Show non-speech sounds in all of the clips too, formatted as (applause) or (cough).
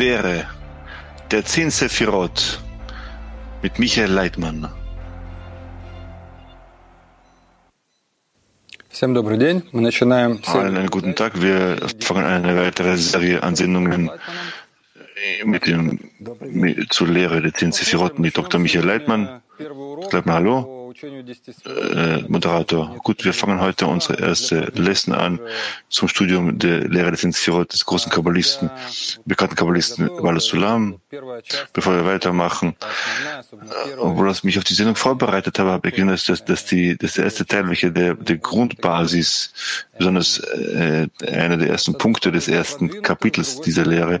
Lehre der zehn Sephirot mit Michael Leitmann. Allen einen guten Tag. Wir fangen eine weitere Serie an Sendungen mit dem, mit, zur Lehre der zehn Sephirot mit Dr. Michael Leitmann. Leitmann, hallo äh, Moderator. Gut, wir fangen heute unsere erste Lesson an zum Studium der Lehre des Inspirot des großen Kabbalisten, bekannten Kabbalisten Wallace Sulam. Bevor wir weitermachen, äh, obwohl ich mich auf die Sendung vorbereitet habe, habe ich gesehen, dass, dass, die, dass der erste Teil, welcher der, der Grundbasis, besonders äh, einer der ersten Punkte des ersten Kapitels dieser Lehre,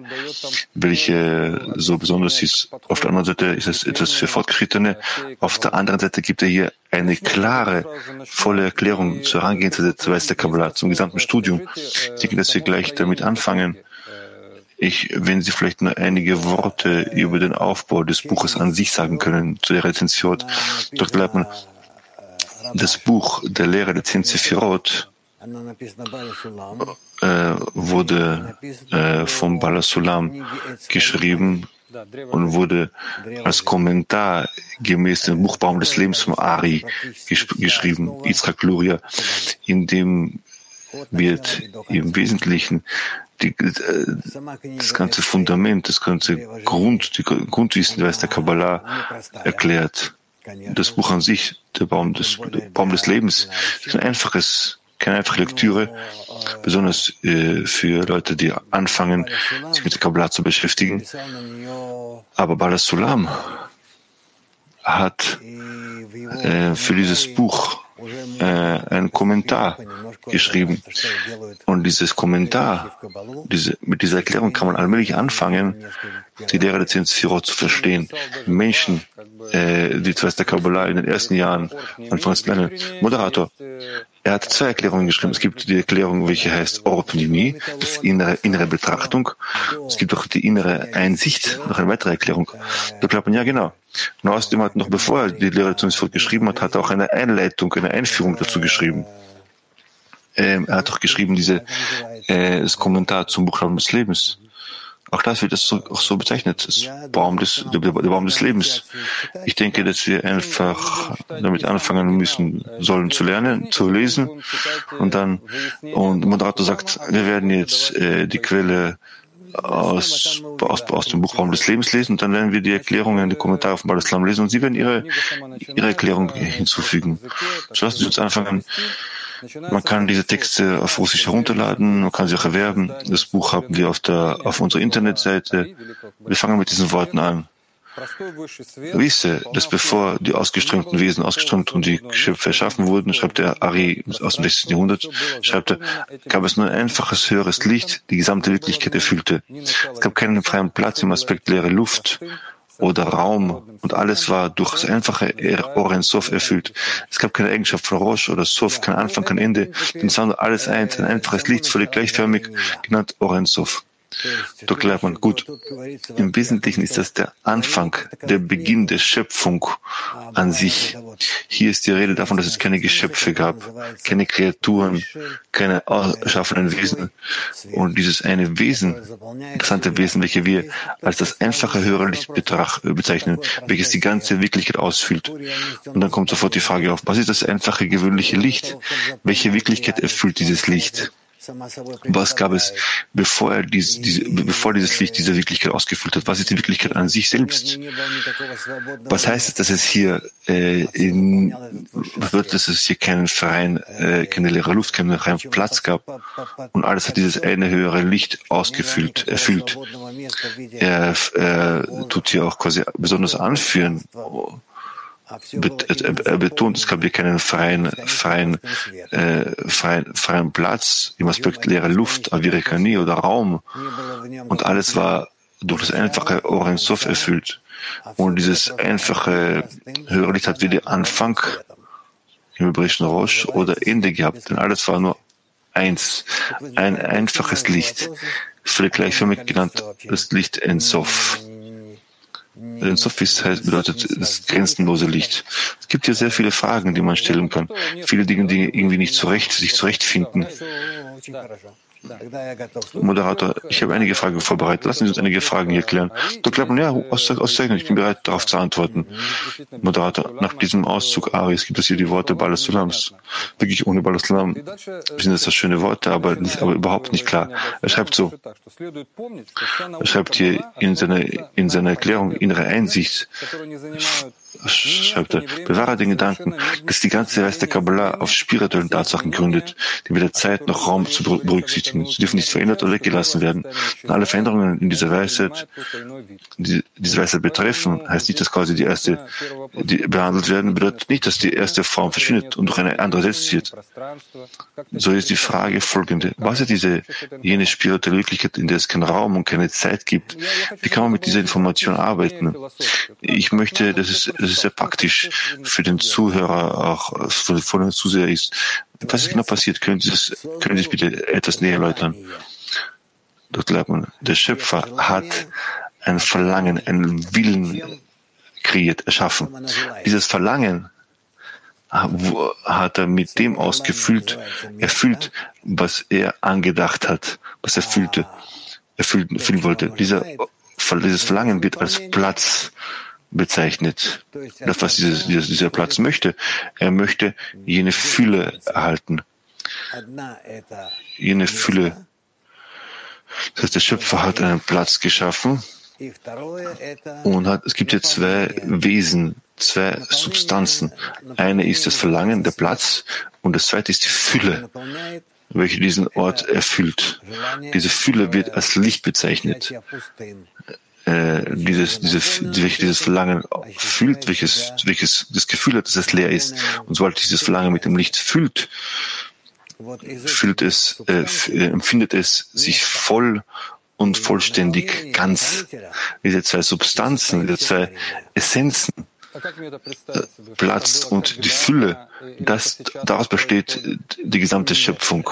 welche so besonders ist. Auf der anderen Seite ist es etwas für Fortgeschrittene. Auf der anderen Seite gibt er hier eine klare, volle Erklärung zur Herangehensweise der Kabbalah, zum gesamten Studium. Ich denke, dass wir gleich damit anfangen. Ich, wenn Sie vielleicht nur einige Worte über den Aufbau des Buches an sich sagen können, zu der Rezension. Dr. Leitmann, das Buch der Lehre der Zehn äh, wurde äh, vom Balasulam geschrieben und wurde als Kommentar gemäß dem Buchbaum des Lebens von Ari gesch geschrieben, Yitzhak Luria, in dem wird im Wesentlichen die, äh, das ganze Fundament, das ganze Grund, die Grundwissen der Kabbalah erklärt. Das Buch an sich, der Baum des, der Baum des Lebens, ist ein einfaches keine einfache Lektüre, besonders äh, für Leute, die anfangen, sich mit der Kabbalah zu beschäftigen. Aber Balas Sulam hat äh, für dieses Buch äh, einen Kommentar geschrieben. Und dieses Kommentar, diese, mit dieser Erklärung kann man allmählich anfangen, die Lehre der Zehn zu verstehen. Menschen, äh, die zuerst der Kabbalah in den ersten Jahren anfangs lernen. Moderator, er hat zwei Erklärungen geschrieben. Es gibt die Erklärung, welche heißt Orpnimi, das innere, innere Betrachtung. Es gibt auch die innere Einsicht, noch eine weitere Erklärung. Da glaubt man, ja genau. Und außerdem hat noch bevor er die Lehre zum Sphirot geschrieben hat, hat er auch eine Einleitung, eine Einführung dazu geschrieben. Ähm, er hat auch geschrieben, diese, äh, das Kommentar zum Buchstaben des Lebens. Auch das wird das so, auch so bezeichnet, das Baum des, der, der Baum des Lebens. Ich denke, dass wir einfach damit anfangen müssen, sollen zu lernen, zu lesen. und dann, und der Moderator sagt, wir werden jetzt äh, die Quelle aus, aus, aus dem Buchbaum des Lebens lesen. Und dann werden wir die Erklärungen, die Kommentare von Islam lesen und Sie werden Ihre, Ihre Erklärung hinzufügen. So lassen Sie uns anfangen, man kann diese Texte auf Russisch herunterladen, man kann sie auch erwerben. Das Buch haben wir auf, der, auf unserer Internetseite. Wir fangen mit diesen Worten an. Wisse, dass bevor die ausgeströmten Wesen ausgeströmt und die Geschöpfe erschaffen wurden, schreibt der Ari aus dem 16. Jahrhundert, schreibt er, gab es nur ein einfaches höheres Licht, die gesamte Wirklichkeit erfüllte. Es gab keinen freien Platz im Aspekt leere Luft oder Raum und alles war durch das einfache Oren Sof erfüllt. Es gab keine Eigenschaft von Rosh oder Sof, kein Anfang, kein Ende, denn es war nur alles eins, ein einfaches Licht, völlig gleichförmig, genannt Oren Sof. Dr. Leitmann, gut. Im Wesentlichen ist das der Anfang, der Beginn der Schöpfung an sich. Hier ist die Rede davon, dass es keine Geschöpfe gab, keine Kreaturen, keine erschaffenen Wesen. Und dieses eine Wesen, interessante Wesen, welche wir als das einfache höhere Licht bezeichnen, welches die ganze Wirklichkeit ausfüllt. Und dann kommt sofort die Frage auf, was ist das einfache gewöhnliche Licht? Welche Wirklichkeit erfüllt dieses Licht? Was gab es, bevor er dies, diese, bevor dieses Licht diese Wirklichkeit ausgefüllt hat? Was ist die Wirklichkeit an sich selbst? Was heißt es, dass es hier äh, in, wird, dass es hier keinen freien, äh, keine leere Luft, keinen freien Platz gab und alles hat dieses eine höhere Licht ausgefüllt, erfüllt. Er äh, tut hier auch quasi besonders anführen er betont, es gab hier keinen freien, freien, äh, freien, freien Platz im Aspekt leere Luft, Avirikani oder Raum. Und alles war durch das einfache Oren Sof erfüllt. Und dieses einfache höhere Licht hat weder Anfang im hebräischen Rosh oder Ende gehabt, denn alles war nur eins, ein einfaches Licht, völlig gleichförmig genannt das Licht Ensof. Heißt, bedeutet das grenzenlose Licht. Es gibt hier sehr viele Fragen, die man stellen kann. Viele Dinge, die irgendwie nicht zurecht, sich zurechtfinden. Moderator, ich habe einige Fragen vorbereitet. Lassen Sie uns einige Fragen hier klären. Dr. Klappmann, ja, auszeichnend, ich bin bereit, darauf zu antworten. Moderator, nach diesem Auszug Aris gibt es hier die Worte Balasulams. Wirklich ohne Balasulam sind das, das schöne Worte, aber, nicht, aber überhaupt nicht klar. Er schreibt so, er schreibt hier in seiner, in seiner Erklärung innere Einsicht, schreibt er, bewahre den Gedanken, dass die ganze Rest der Kabbalah auf spirituellen Tatsachen gründet, die weder Zeit noch Raum zu berücksichtigen. Sie dürfen nicht verändert oder weggelassen werden. Und alle Veränderungen in dieser Weisheit, die diese Weisheit betreffen, heißt nicht, dass quasi die erste die behandelt werden, bedeutet nicht, dass die erste Form verschwindet und durch eine andere ersetzt wird. So ist die Frage folgende. Was ist diese, jene spirituelle Wirklichkeit, in der es keinen Raum und keine Zeit gibt? Wie kann man mit dieser Information arbeiten? Ich möchte, dass es das ist sehr praktisch für den Zuhörer, auch für den Zuseher ist. Was ist genau passiert? Können Sie, das, können Sie das bitte etwas näher erläutern? Dr. Leibmann, der Schöpfer hat ein Verlangen, einen Willen kreiert, erschaffen. Dieses Verlangen hat er mit dem ausgefüllt, erfüllt, was er angedacht hat, was er fühlte, erfüllen, erfüllen wollte. Dieser, dieses Verlangen wird als Platz bezeichnet. Das, was dieses, dieser Platz möchte. Er möchte jene Fülle erhalten. Jene Fülle. Das heißt, der Schöpfer hat einen Platz geschaffen und hat, es gibt hier zwei Wesen, zwei Substanzen. Eine ist das Verlangen, der Platz und das zweite ist die Fülle, welche diesen Ort erfüllt. Diese Fülle wird als Licht bezeichnet äh, dieses, diese, dieses Verlangen fühlt, welches, welches das Gefühl hat, dass es leer ist. Und sobald dieses Verlangen mit dem Licht fühlt, fühlt es, äh, äh, empfindet es sich voll und vollständig ganz. Diese zwei Substanzen, diese zwei Essenzen, äh, Platz und die Fülle, das, daraus besteht die gesamte Schöpfung.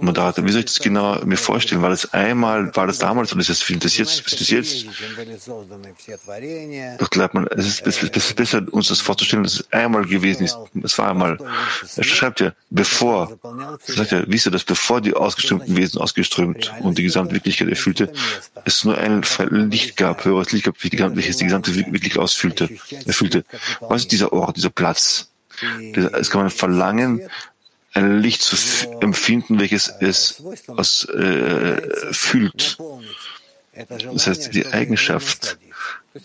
Moderator, wie soll ich das genau mir vorstellen? War das einmal, war das damals oder ist das, das jetzt, ist das jetzt? Doch glaubt man, es ist, es ist besser, uns das vorzustellen, dass es einmal gewesen ist. Es war einmal. Er schreibt ja, bevor, er sagt ja, wisst ihr, dass bevor die ausgeströmten Wesen ausgeströmt und die gesamte Wirklichkeit erfüllte, es nur ein Licht gab, höheres Licht gab, welches die gesamte Wirklichkeit ausfüllte, erfüllte. Was ist dieser Ort, dieser Platz? Es kann man verlangen, ein Licht zu empfinden, welches es aus, äh, fühlt. Das heißt, die Eigenschaft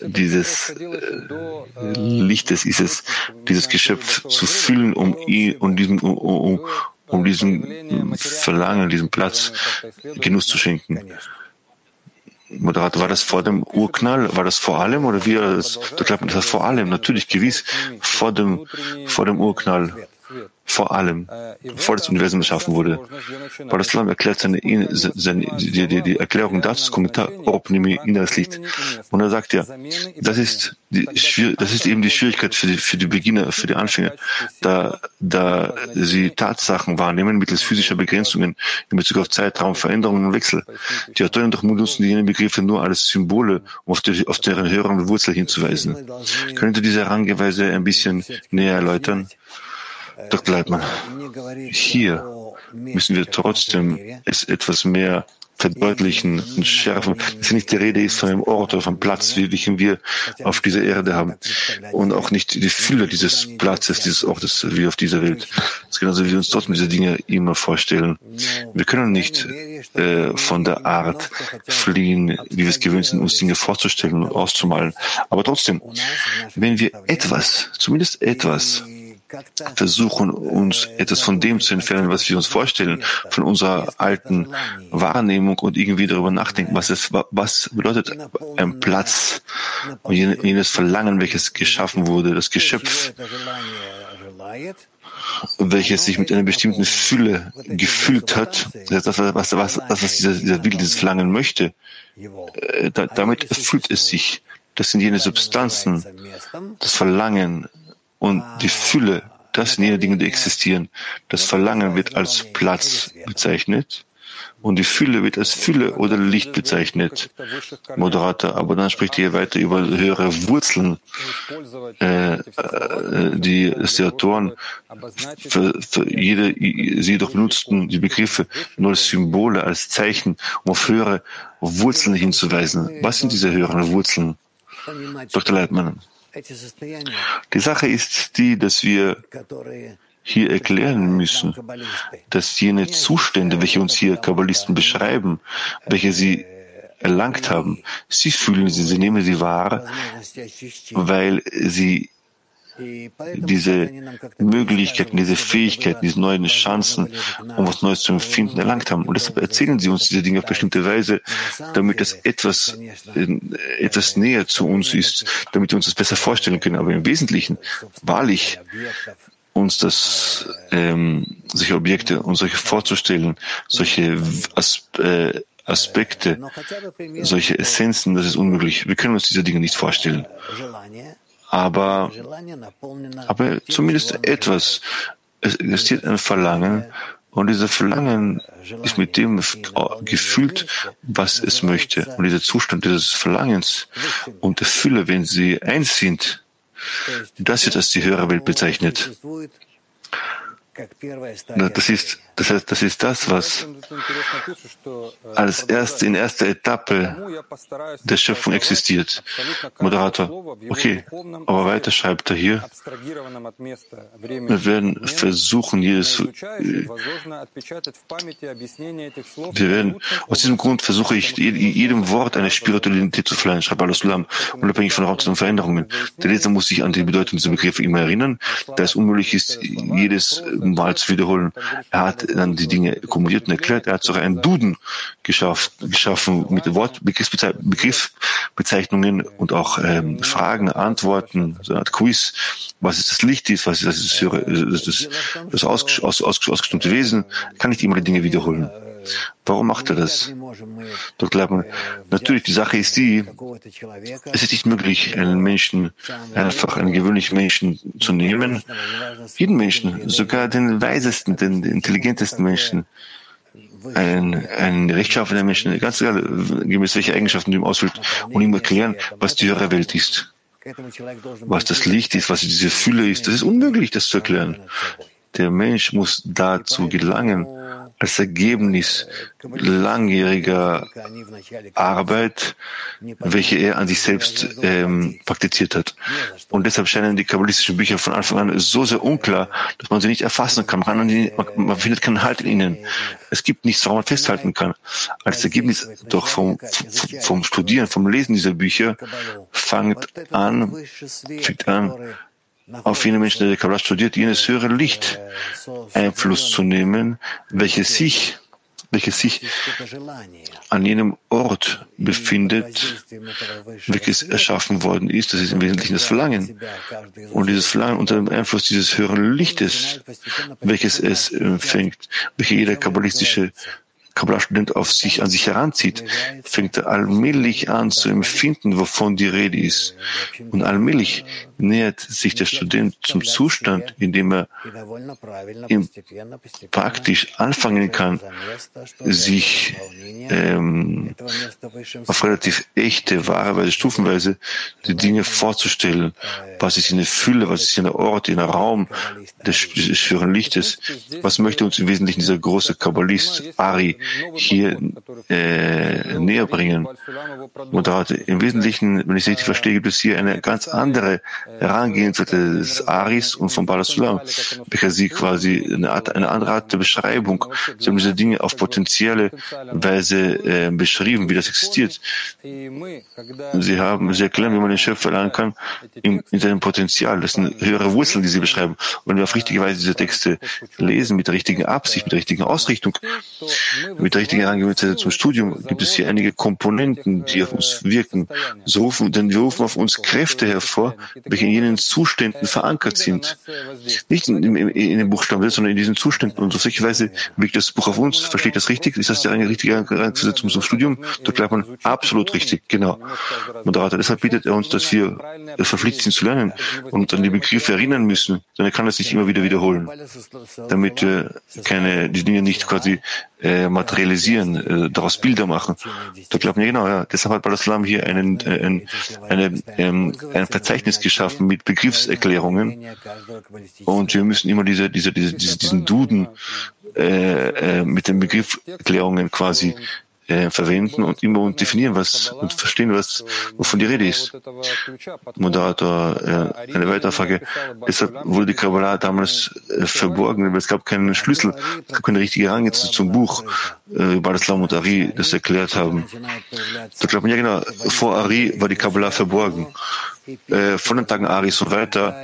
dieses äh, Lichtes ist es, dieses Geschöpf zu füllen, um ihn, um diesem, um, um, um diesem Verlangen, diesem Platz Genuss zu schenken. Moderator, war das vor dem Urknall? War das vor allem oder wie? Das, da glaubt man, das war vor allem, natürlich gewiss, vor dem, vor dem Urknall vor allem, bevor das Universum erschaffen wurde. Baraslam erklärt seine, seine die, die, die, Erklärung dazu, das Kommentar Opnimi inneres Licht. Und er sagt ja, das ist, die, das ist eben die Schwierigkeit für die, für die Beginner, für die Anfänger, da, da sie Tatsachen wahrnehmen mittels physischer Begrenzungen in Bezug auf Zeitraum, Veränderungen und Wechsel. Die Autoren doch benutzen jene Begriffe nur als Symbole, um auf, die, auf deren höheren Wurzel hinzuweisen. Könnte diese Herangeweise ein bisschen näher erläutern? Dr. Leitmann, hier müssen wir trotzdem es etwas mehr verdeutlichen und schärfen, dass nicht die Rede ist von einem Ort oder einem Platz, welchen wir auf dieser Erde haben. Und auch nicht die Fülle dieses Platzes, dieses Ortes wie auf dieser Welt. Das ist genauso wie wir uns trotzdem diese Dinge immer vorstellen. Wir können nicht äh, von der Art fliehen, wie wir es gewöhnt sind, uns Dinge vorzustellen und auszumalen. Aber trotzdem, wenn wir etwas, zumindest etwas, versuchen, uns etwas von dem zu entfernen, was wir uns vorstellen, von unserer alten Wahrnehmung und irgendwie darüber nachdenken, was es, was bedeutet ein Platz und jenes Verlangen, welches geschaffen wurde, das Geschöpf, welches sich mit einer bestimmten Fülle gefüllt hat, das, was, was, was, was dieser, dieser Wille, dieses Verlangen möchte, äh, da, damit erfüllt es sich. Das sind jene Substanzen, das Verlangen, und die Fülle, das sind jene Dinge, die existieren. Das Verlangen wird als Platz bezeichnet Und die Fülle wird als Fülle oder Licht bezeichnet. Moderator, aber dann spricht er weiter über höhere Wurzeln, äh, äh, die dass die Autoren für, für jede, sie doch benutzten die Begriffe nur als Symbole, als Zeichen, um auf höhere Wurzeln hinzuweisen. Was sind diese höheren Wurzeln? Dr. Leitmann. Die Sache ist die, dass wir hier erklären müssen, dass jene Zustände, welche uns hier Kabbalisten beschreiben, welche sie erlangt haben, sie fühlen sie, sie nehmen sie wahr, weil sie diese Möglichkeiten, diese Fähigkeiten, diese neuen Chancen, um was Neues zu empfinden, erlangt haben. Und deshalb erzählen sie uns diese Dinge auf bestimmte Weise, damit das etwas, etwas näher zu uns ist, damit wir uns das besser vorstellen können. Aber im Wesentlichen, wahrlich, uns das, ähm, solche Objekte und solche vorzustellen, solche As äh, Aspekte, solche Essenzen, das ist unmöglich. Wir können uns diese Dinge nicht vorstellen. Aber, aber zumindest etwas. Es existiert ein Verlangen und dieses Verlangen ist mit dem gefühlt, was es möchte. Und dieser Zustand dieses Verlangens und der Fülle, wenn sie eins sind, das wird als die höhere Welt bezeichnet. Das ist, das heißt, das ist das, was als erste, in erster Etappe der Schöpfung existiert. Moderator, okay, aber weiter schreibt er hier, wir werden versuchen, jedes, wir werden, aus diesem Grund versuche ich, jedem Wort eine Spiritualität zu verleihen, schreibt Al-Islam, unabhängig von Raum und Veränderungen. Der Leser muss sich an die Bedeutung dieser Begriffe immer erinnern, da es unmöglich ist, jedes Mal zu wiederholen. Er hat dann die Dinge kumuliert und erklärt. Er hat sogar einen Duden geschafft, geschaffen mit Wort, und auch ähm, Fragen, Antworten, so eine Art Quiz. Was ist das Licht ist, was ist das, das, das, das aus, aus, aus, ausgestimmte Wesen, kann nicht immer die Dinge wiederholen. Warum macht er das? Dr. Leibmann, natürlich, die Sache ist die, es ist nicht möglich, einen Menschen, einfach einen gewöhnlichen Menschen zu nehmen, jeden Menschen, sogar den weisesten, den intelligentesten Menschen, einen, einen rechtschaffenen Menschen, ganz egal, gemäß welche Eigenschaften du ihm ausfüllst, und ihm erklären, was die höhere Welt ist. Was das Licht ist, was diese Fülle ist, das ist unmöglich, das zu erklären. Der Mensch muss dazu gelangen, als Ergebnis langjähriger Arbeit, welche er an sich selbst ähm, praktiziert hat. Und deshalb scheinen die kabbalistischen Bücher von Anfang an so sehr unklar, dass man sie nicht erfassen kann. Man, kann man, man findet keinen Halt in ihnen. Es gibt nichts, woran man festhalten kann. Als Ergebnis doch vom, vom Studieren, vom Lesen dieser Bücher fängt an, fängt an, auf jene Menschen, der Kabbalah studiert, jenes höhere Licht Einfluss zu nehmen, welches sich, welches sich an jenem Ort befindet, welches erschaffen worden ist. Das ist im Wesentlichen das Verlangen. Und dieses Verlangen unter dem Einfluss dieses höheren Lichtes, welches es empfängt, welche jeder kabbalistische Kabbalah-Student auf sich, an sich heranzieht, fängt er allmählich an zu empfinden, wovon die Rede ist. Und allmählich nähert sich der Student zum Zustand, in dem er praktisch anfangen kann, sich ähm, auf relativ echte, wahre Weise, stufenweise die Dinge vorzustellen. Was ist in der Fülle, was ist in der Ort, in der Raum des, schweren Lichtes? Was möchte uns im Wesentlichen dieser große Kabbalist Ari hier äh, näher bringen? Moderator, im Wesentlichen, wenn ich es richtig verstehe, gibt es hier eine ganz andere Herangehensweise des Aris und von Balasulam, welcher sie quasi eine, Art, eine andere Art der Beschreibung. Sie haben diese Dinge auf potenzielle Weise äh, beschrieben, wie das existiert. Sie haben, sie erklären, wie man den Schöpfer lernen kann, in, in seinem Potenzial. Das sind höhere Wurzeln, die sie beschreiben. Und wenn wir auf richtige Weise diese Texte lesen, mit der richtigen Absicht, mit der richtigen Ausrichtung, mit der richtigen Herangehensweise zum Studium, gibt es hier einige Komponenten, die auf uns wirken. So rufen, denn wir rufen auf uns Kräfte hervor, welche in jenen Zuständen verankert sind. Nicht in, in, in den Buchstaben, sondern in diesen Zuständen. Und auf solche Weise wirkt das Buch auf uns. Versteht das richtig? Ist das die eine richtige Ansetzung zum Studium? Dort bleibt man absolut richtig, genau. Moderator, deshalb bittet er uns, dass wir verpflichtet sind zu lernen und an die Begriffe erinnern müssen, denn er kann das nicht immer wieder wiederholen, damit wir keine, die Dinge nicht quasi äh, materialisieren, äh, daraus Bilder machen. Da glaubt man ja genau, ja. Deshalb hat Balaslam hier einen, äh, ein, eine, ähm, ein Verzeichnis geschaffen mit Begriffserklärungen. Und wir müssen immer diese, diese, diese, diesen Duden äh, äh, mit den Begriffserklärungen quasi äh, verwenden und immer und definieren, was und verstehen, was wovon die Rede ist. Moderator, äh, eine weitere Frage. Deshalb wurde die Kabbalah damals äh, verborgen, weil es gab keinen Schlüssel, es gab keine richtige Herangezogen zum Buch, äh, über Islam und Ari das erklärt haben. Da glaubt man, ja genau, vor Ari war die Kabbalah verborgen. Von den Tagen Aris und weiter,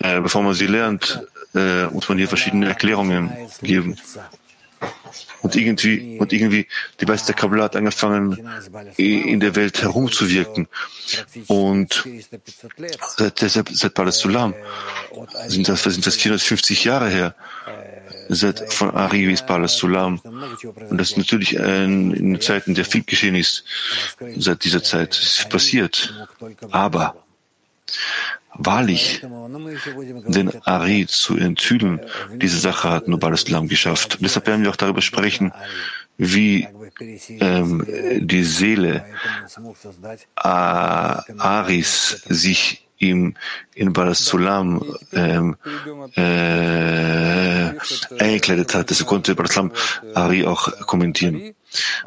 bevor man sie lernt, muss man hier verschiedene Erklärungen geben. Und irgendwie, und irgendwie, die Weisheit der Kabbalah hat angefangen, in der Welt herumzuwirken. Und seit, seit, seit Bala Sulam sind das, sind das 450 Jahre her, seit von Ari bis Bala Sulam. Und das ist natürlich ein, in Zeiten, der viel geschehen ist, seit dieser Zeit ist passiert. Aber Wahrlich, den Ari zu enthüllen, diese Sache hat nur Balaslam geschafft. deshalb werden wir auch darüber sprechen, wie ähm, die Seele Aris sich im, in Barasulam ähm, äh, eingekleidet hat. Das konnte Barasulam Ari auch kommentieren.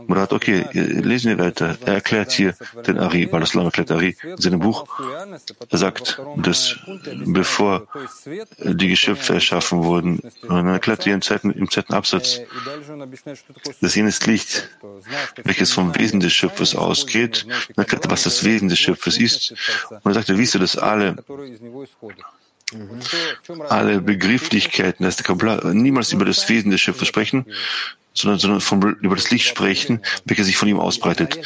Murat, okay, lesen wir weiter. Er erklärt hier den Ari, Barasulam erklärt Ari in seinem Buch. Er sagt, dass bevor die Geschöpfe erschaffen wurden, und er erklärt hier im zweiten, im zweiten Absatz, dass jenes Licht, welches vom Wesen des Schöpfers ausgeht, er erklärt, was das Wesen des Schöpfers ist. Und er sagt, er wisse, dass alle alle Begrifflichkeiten, dass der Kabbalah niemals über das Wesen des Schöpfers sprechen, sondern, sondern vom, über das Licht sprechen, welches sich von ihm ausbreitet.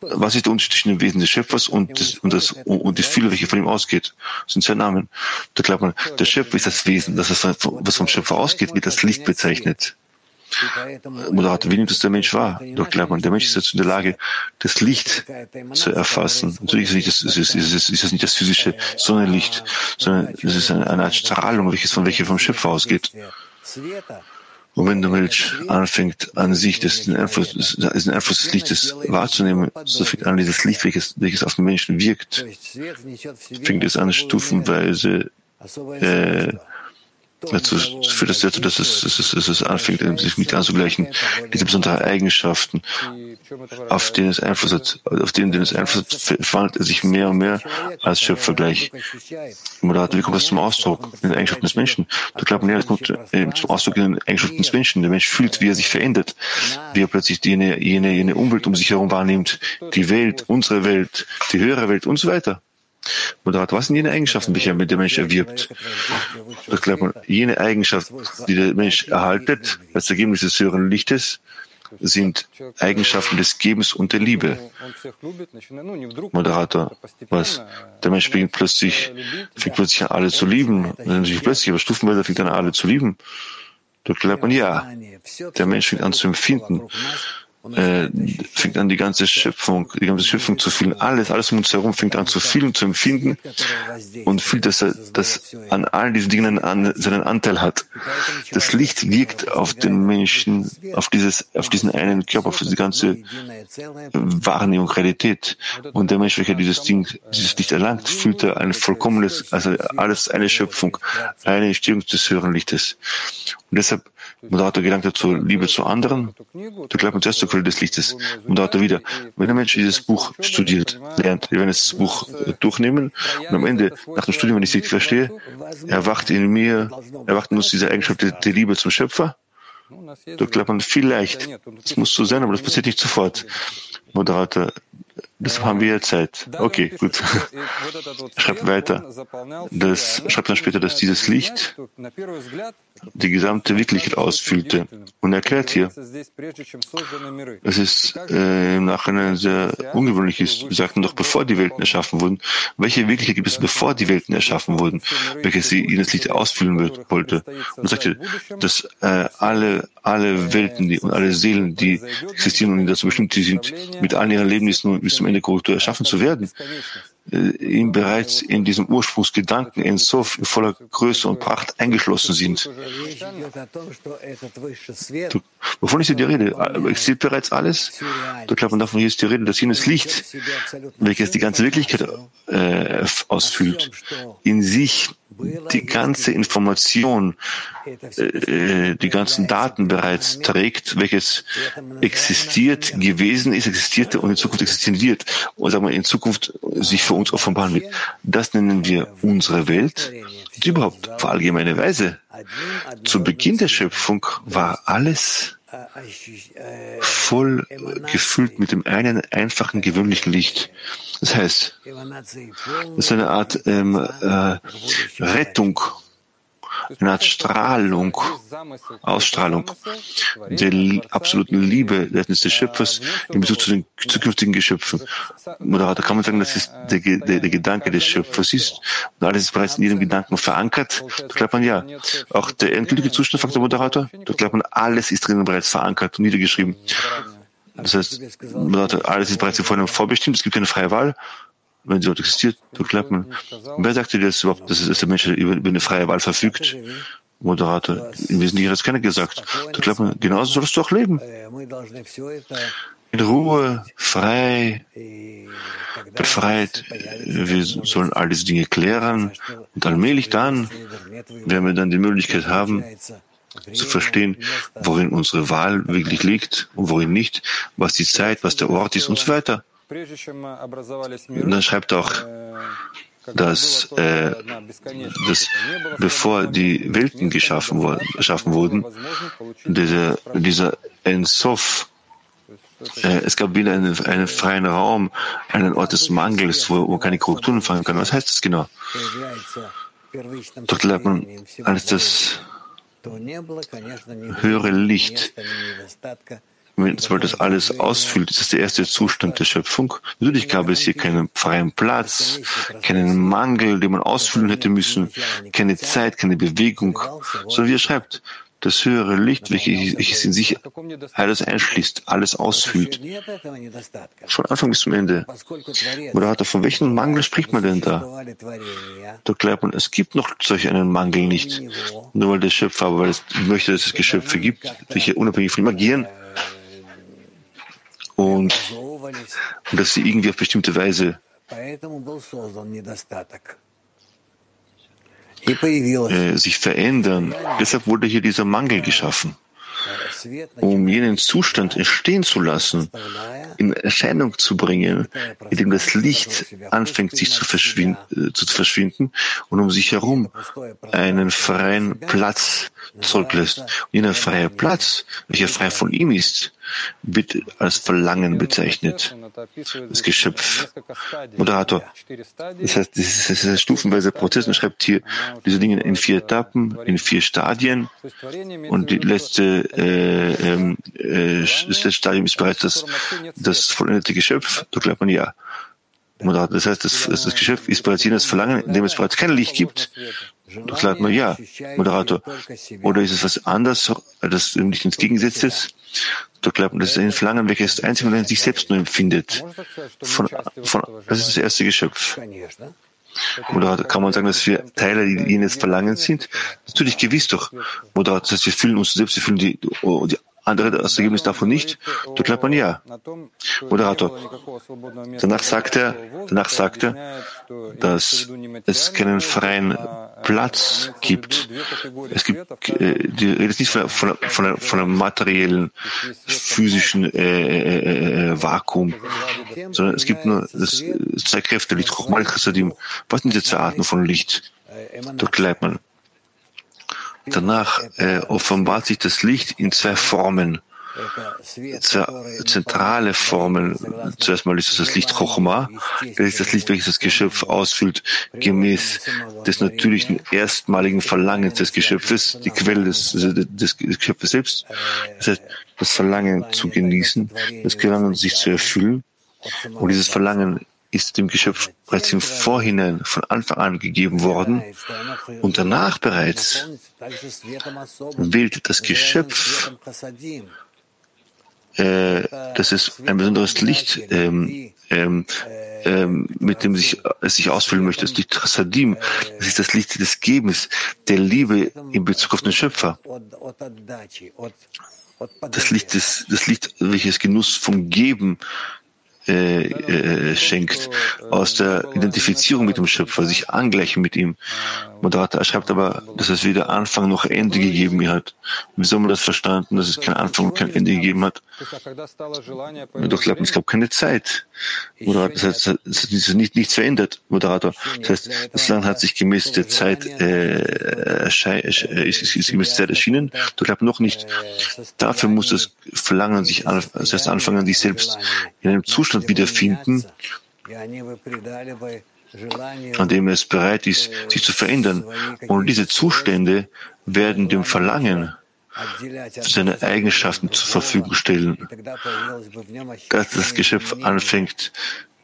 Was ist der Unterschied zwischen dem Wesen des Schöpfers und das, und das, und das Viele, welche von ihm ausgeht? Das sind zwei Namen. Da glaubt man, der Schöpfer ist das Wesen, das, was vom Schöpfer ausgeht, wird das Licht bezeichnet. Moderator, wie nimmt es der Mensch wahr? Doch glaubt man, der Mensch ist jetzt in der Lage, das Licht zu erfassen. Natürlich ist es, ist, es, ist, ist es nicht das physische Sonnenlicht, sondern es ist eine, eine Art Strahlung, welches von welcher vom Schöpfer ausgeht. Und wenn der Mensch anfängt, an sich das, den Einfluss, den Einfluss des Lichtes wahrzunehmen, so fängt an, dieses Licht, welches, welches auf den Menschen wirkt, fängt es an, stufenweise äh, dazu führt das dazu, dass es, dass es, dass es anfängt, sich mit anzugleichen, diese besonderen Eigenschaften, auf denen es Einfluss hat, auf denen, denen es Einfluss hat, verwandelt er sich mehr und mehr als Schöpfer gleich. Moderator, wie kommt das zum Ausdruck in den Eigenschaften des Menschen? Da glaubt man, ja, das kommt äh, zum Ausdruck in den Eigenschaften des Menschen. Der Mensch fühlt, wie er sich verändert, wie er plötzlich jene, jene, jene Umwelt um sich herum wahrnimmt, die Welt, unsere Welt, die höhere Welt und so weiter. Moderator, was sind jene Eigenschaften, welche der Mensch erwirbt? Das glaubt man, jene Eigenschaften, die der Mensch erhaltet, als Ergebnis des höheren Lichtes, sind Eigenschaften des Gebens und der Liebe. Moderator, was? Der Mensch fängt plötzlich, fängt plötzlich an, alle zu lieben. Nicht plötzlich, aber stufenweise fängt an, alle zu lieben. Dort glaubt man, ja, der Mensch fängt an zu empfinden äh, fängt an, die ganze Schöpfung, die ganze Schöpfung zu fühlen. Alles, alles um uns herum fängt an zu fühlen, zu empfinden und fühlt, dass er dass an all diesen Dingen an, seinen Anteil hat. Das Licht wirkt auf den Menschen, auf dieses, auf diesen einen Körper, auf diese ganze Wahrnehmung, Realität. Und der Mensch, welcher dieses Ding, dieses Licht erlangt, fühlt er ein vollkommenes, also alles eine Schöpfung, eine Entstehung des höheren Lichtes. Und deshalb Moderator gelangt er zur Liebe zu anderen, da glaubt man zuerst zur Quelle des Lichtes. Moderator wieder, wenn der Mensch dieses Buch studiert, lernt, wir werden das Buch äh, durchnehmen und am Ende, nach dem Studium, wenn ich es richtig verstehe, erwacht in mir, erwacht in uns diese Eigenschaft der, der Liebe zum Schöpfer. Da glaubt man vielleicht, es muss so sein, aber das passiert nicht sofort. Moderator, Deshalb haben wir Zeit. Okay, gut. (laughs) Schreibt weiter. Das schreibt dann später, dass dieses Licht die gesamte Wirklichkeit ausfüllte. Und erklärt hier, es ist äh, im Nachhinein sehr ungewöhnlich ist. Wir sagten doch, bevor die Welten erschaffen wurden, welche Wirklichkeit gibt es, bevor die Welten erschaffen wurden, welche sie in das Licht ausfüllen wird, wollte. Und sagte, dass äh, alle, alle Welten die, und alle Seelen, die existieren und dazu bestimmt die sind, mit allen ihren Erlebnissen bis zum Ende Kultur erschaffen zu werden, äh, ihm bereits in diesem Ursprungsgedanken in so voller Größe und Pracht eingeschlossen sind. Du, wovon ist hier die Rede? Existiert bereits alles? Du glaubst, davon hier ist die Rede, dass jenes Licht, welches die ganze Wirklichkeit äh, ausfüllt, in sich die ganze Information, äh, die ganzen Daten bereits trägt, welches existiert, gewesen ist, existierte und in Zukunft existieren wird und sagen wir in Zukunft sich für uns offenbaren wird. Das nennen wir unsere Welt. Und überhaupt auf allgemeine Weise. Zu Beginn der Schöpfung war alles voll gefüllt mit dem einen einfachen, gewöhnlichen Licht. Das heißt, das ist eine Art ähm, äh, Rettung eine Art Strahlung, Ausstrahlung der absoluten Liebe des Schöpfers in Bezug zu den zukünftigen Geschöpfen. Moderator, kann man sagen, dass es der, der, der Gedanke des Schöpfers ist und alles ist bereits in jedem Gedanken verankert? Da glaubt man ja. Auch der endgültige Zustand, fragt der Moderator, da glaubt man, alles ist drinnen bereits verankert und niedergeschrieben. Das heißt, Moderator, alles ist bereits vorhin vorbestimmt, es gibt keine freie Wahl wenn sie dort existiert, dann glaubt man. Wer sagte dir das überhaupt, dass, dass der Mensch über, eine freie Wahl verfügt? Moderator, im Wesentlichen hat es keiner gesagt. Glaubt man, genauso sollst du auch leben. In Ruhe, frei, befreit. Wir sollen all diese Dinge klären und allmählich dann, werden wir dann die Möglichkeit haben, zu verstehen, worin unsere Wahl wirklich liegt und worin nicht, was die Zeit, was der Ort ist und so weiter. Und dann schreibt auch, dass, äh, dass bevor die Welten geschaffen, worden, geschaffen wurden, dieser, dieser Ensof, äh, es gab wieder einen, einen freien Raum, einen Ort des Mangels, wo man keine Korrekturen fangen kann. Was heißt das genau? Dort lernt man als das höhere Licht sobald das alles ausfüllt, ist das der erste Zustand der Schöpfung. Natürlich gab es hier keinen freien Platz, keinen Mangel, den man ausfüllen hätte müssen, keine Zeit, keine Bewegung, sondern wie er schreibt, das höhere Licht, welches in sich alles einschließt, alles ausfüllt. Von Anfang bis zum Ende. Moderator, von welchem Mangel spricht man denn da? Da glaubt man, es gibt noch solch einen Mangel nicht. Nur weil der Schöpfer, aber weil es möchte, dass es Geschöpfe gibt, welche unabhängig von ihm agieren, und, dass sie irgendwie auf bestimmte Weise äh, sich verändern. Deshalb wurde hier dieser Mangel geschaffen um jenen Zustand entstehen zu lassen, in Erscheinung zu bringen, in dem das Licht anfängt sich zu, verschwinden, äh, zu verschwinden und um sich herum einen freien Platz zurücklässt. Und jener freie Platz, welcher frei von ihm ist, wird als Verlangen bezeichnet. Das Geschöpf. Moderator. Das heißt, das ist ein stufenweiser Prozess und schreibt hier diese Dinge in vier Etappen, in vier Stadien. Und die letzte äh, ähm, äh, das letzte Stadium ist bereits das, das vollendete Geschöpf. Da glaubt man ja. Das heißt, das, das Geschöpf ist bereits jenes Verlangen, in dem es bereits kein Licht gibt. Da sagt man ja, Moderator. Oder ist es was anderes, das nicht ins Gegensätz ist? Da glaubt man, das ist ein Verlangen, welches das einzige sich selbst nur empfindet. Von, von, das ist das erste Geschöpf. Oder kann man sagen, dass wir Teile jenes Verlangens sind? Natürlich gewiss doch. Oder das heißt, wir fühlen uns selbst, wir fühlen die, die andere das Ergebnis davon nicht, da glaubt man ja. Moderator. Danach sagt er, danach sagt er, dass es keinen freien Platz gibt. Es gibt, äh, die Rede ist nicht von, von, von, von einem materiellen, physischen äh, äh, äh, Vakuum, sondern es gibt nur das, zwei Kräfte, Licht, Chochmal, Chassadim. Was sind diese zwei Arten von Licht? Dort bleibt man. Danach äh, offenbart sich das Licht in zwei Formen. Zwei zentrale Formen. Zuerst mal ist es das Licht Chochma. Das ist das Licht, welches das Geschöpf ausfüllt, gemäß des natürlichen erstmaligen Verlangens des Geschöpfes, die Quelle des, des, des Geschöpfes selbst. Das heißt, das Verlangen zu genießen, das Verlangen sich zu erfüllen. Und dieses Verlangen ist dem Geschöpf bereits im Vorhinein von Anfang an gegeben worden und danach bereits wählt das Geschöpf, äh, dass es ein besonderes Licht ähm, ähm, ähm, mit dem sich, es sich ausfüllen möchte, das Licht Chassadim, das ist das Licht des Gebens, der Liebe in Bezug auf den Schöpfer. Das Licht, des, das Licht, welches Genuss vom Geben äh, äh, schenkt, aus der Identifizierung mit dem Schöpfer, sich angleichen mit ihm. Moderator schreibt aber, dass es weder Anfang noch Ende gegeben hat. Wie soll man das verstanden, dass es keinen Anfang und kein Ende gegeben hat? Doch glaubt, es gab keine Zeit. Moderator, das heißt, es hat nicht, nichts verändert, Moderator. Das heißt, das Land hat sich gemäß der Zeit, äh, ist, ist, ist gemäß der Zeit erschienen. Du glaubst noch nicht. Dafür muss das Verlangen sich, das heißt, anfangen, sich selbst in einem Zustand wiederfinden, an dem es bereit ist, sich zu verändern. Und diese Zustände werden dem Verlangen seine Eigenschaften zur Verfügung stellen, dass das Geschöpf anfängt,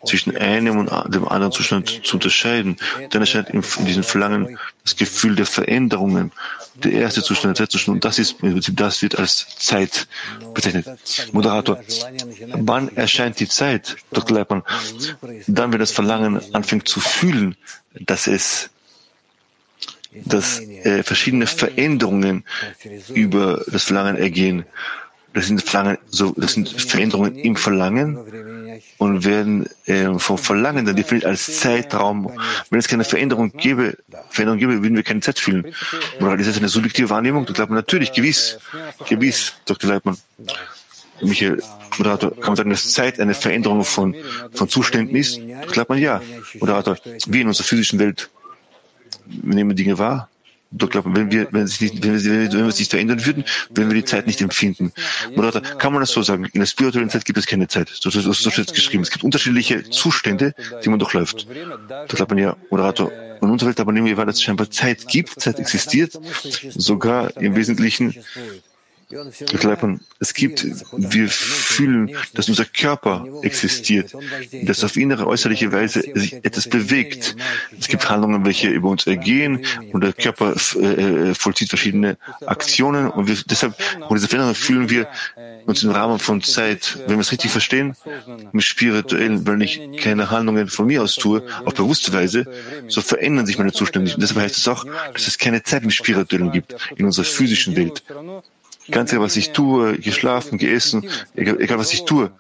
zwischen einem und dem anderen Zustand zu unterscheiden. Dann erscheint in diesem Verlangen das Gefühl der Veränderungen. Der erste Zustand, der zweite Zustand, und das ist das wird als Zeit bezeichnet. Moderator, wann erscheint die Zeit, Dr. Leitmann? Dann, wenn das Verlangen anfängt zu fühlen, dass es dass äh, verschiedene Veränderungen über das Verlangen ergehen. Das sind, Verlangen, so, das sind Veränderungen im Verlangen und werden äh, vom Verlangen dann definiert als Zeitraum. Wenn es keine Veränderung gäbe, Veränderung gäbe, würden wir keine Zeit fühlen. Oder ist das eine subjektive Wahrnehmung? Dr. Leitmann, natürlich, gewiss, gewiss, Dr. Leitmann. Michael, Moderator, kann man sagen, dass Zeit eine Veränderung von, von Zuständen ist? Dr. Leitmann, ja. Moderator, wie in unserer physischen Welt wir nehmen Dinge wahr. Doch glaube, wenn wir, wenn, sich nicht, wenn, wir, wenn wir sich verändern würden, würden wir die Zeit nicht empfinden. Oder kann man das so sagen? In der spirituellen Zeit gibt es keine Zeit. So, so, so steht geschrieben. Es gibt unterschiedliche Zustände, die man durchläuft. Da glaubt man ja, Moderator, in unserer Welt aber nehmen wir dass es scheinbar Zeit gibt, Zeit existiert, sogar im Wesentlichen es gibt, wir fühlen, dass unser Körper existiert, dass auf innere, äußerliche Weise sich etwas bewegt. Es gibt Handlungen, welche über uns ergehen und der Körper äh, äh, vollzieht verschiedene Aktionen und wir, deshalb, und diese Veränderungen fühlen wir uns im Rahmen von Zeit, wenn wir es richtig verstehen, im Spirituellen, wenn ich keine Handlungen von mir aus tue, auf bewusste Weise, so verändern sich meine Zustände. Und deshalb heißt es auch, dass es keine Zeit im Spirituellen gibt, in unserer physischen Welt. Ganz egal, was ich tue, geschlafen, geessen, egal, egal was ich tue.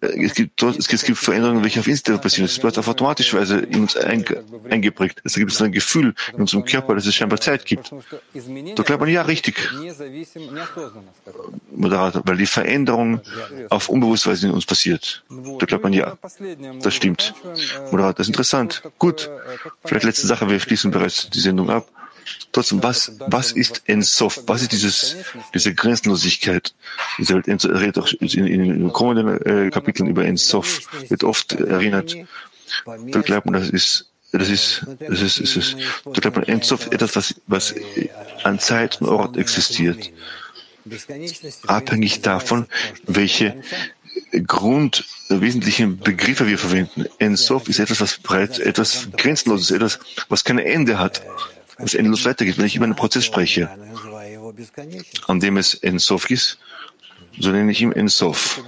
Es gibt, es gibt, es gibt Veränderungen, welche auf Instagram passieren. Es wird auf automatische Weise in uns eingeprägt. Es gibt ein Gefühl in unserem Körper, dass es scheinbar Zeit gibt. Da glaubt man, ja, richtig. Moderator, weil die Veränderung auf unbewusste Weise in uns passiert. Da glaubt man, ja, das stimmt. Moderator, das ist interessant. Gut. Vielleicht letzte Sache, wir schließen bereits die Sendung ab. Trotzdem, was, was ist Ensof? Was ist dieses, diese Grenzenlosigkeit? Diese redet auch in, den kommenden äh, Kapiteln über Ensof, wird oft erinnert. Da glaubt man, das ist, das ist, das ist, das ist, da glaubt man, Ensof etwas, was, was an Zeit und Ort existiert. Abhängig davon, welche grundwesentlichen Begriffe wir verwenden. Ensof ist etwas, was bereits etwas Grenzenloses, etwas, was kein Ende hat es endlos weitergeht. Wenn ich über einen Prozess spreche, an dem es Ensof ist, so nenne ich ihn Ensof.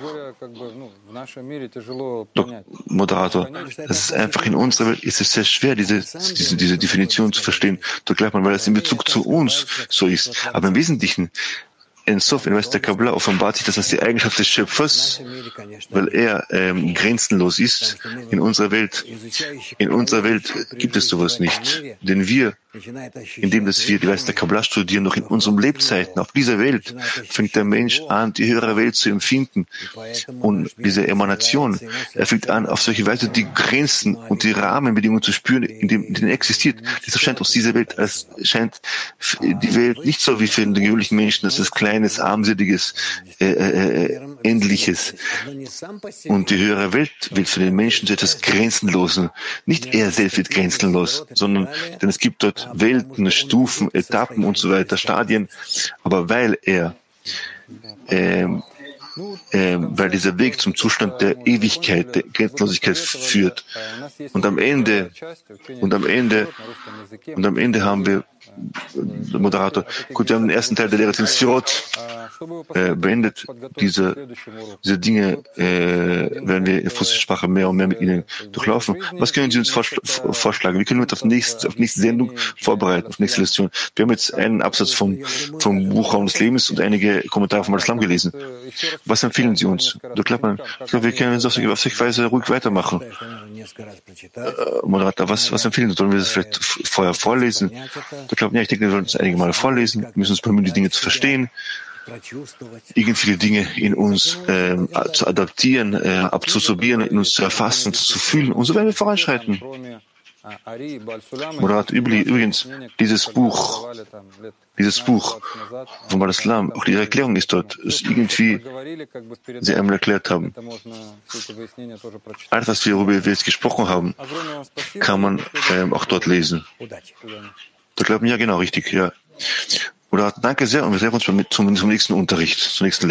Doch, Moderator, das ist einfach in unserer Welt ist es sehr schwer, diese, diese, diese Definition zu verstehen. Doch glaubt man, weil es in Bezug zu uns so ist. Aber im Wesentlichen Ensof in der Kabbalah offenbart sich das als die Eigenschaft des Schöpfers, weil er ähm, grenzenlos ist in unserer Welt. In unserer Welt gibt es sowas nicht. Denn wir indem dass wir die Weisheit der Kabbalah studieren, noch in unseren Lebzeiten auf dieser Welt, fängt der Mensch an, die höhere Welt zu empfinden. Und diese Emanation, er fängt an, auf solche Weise die Grenzen und die Rahmenbedingungen zu spüren, in dem, in denen er existiert. Das scheint aus dieser Welt, als scheint die Welt nicht so wie für den gewöhnlichen Menschen, dass es kleines, armseliges, äh, äh, äh, Endliches. Und die höhere Welt wird für den Menschen zu etwas Grenzenlosen. Nicht er selbst wird grenzenlos, sondern, denn es gibt dort Welten, Stufen, Etappen und so weiter, Stadien. Aber weil er, äh, äh, weil dieser Weg zum Zustand der Ewigkeit, der Grenzenlosigkeit führt. Und am Ende, und am Ende, und am Ende haben wir Moderator. Gut, wir haben den ersten Teil der Lehre den Sphirot äh, beendet. Diese, diese Dinge äh, werden wir in russischer Sprache mehr und mehr mit Ihnen durchlaufen. Was können Sie uns vorschlagen? Wie können wir uns auf nächste, auf nächste Sendung vorbereiten, auf nächste Lektion? Wir haben jetzt einen Absatz vom, vom Buchraum des Lebens und einige Kommentare vom Islam gelesen. Was empfehlen Sie uns? Ich glaube, wir können auf solche Weise ruhig weitermachen. Moderator, was, was empfehlen Sie? Sollen wir das vielleicht vorher vorlesen? Du glaubst, ja, ich denke, wir sollen es einige Male vorlesen, wir müssen uns bemühen, die Dinge zu verstehen irgendwelche Dinge in uns äh, zu adaptieren, äh, abzusorbieren, in uns zu erfassen, zu fühlen. Und so werden wir voranschreiten. Murat übrigens, dieses Buch, dieses Buch von Balaslam, auch die Erklärung ist dort, ist irgendwie Sie einmal erklärt haben. Alles, was wir darüber jetzt gesprochen haben, kann man ähm, auch dort lesen. Da glauben ja genau richtig, ja. Oder danke sehr und wir treffen uns zum, zum, nächsten Unterricht, zum nächsten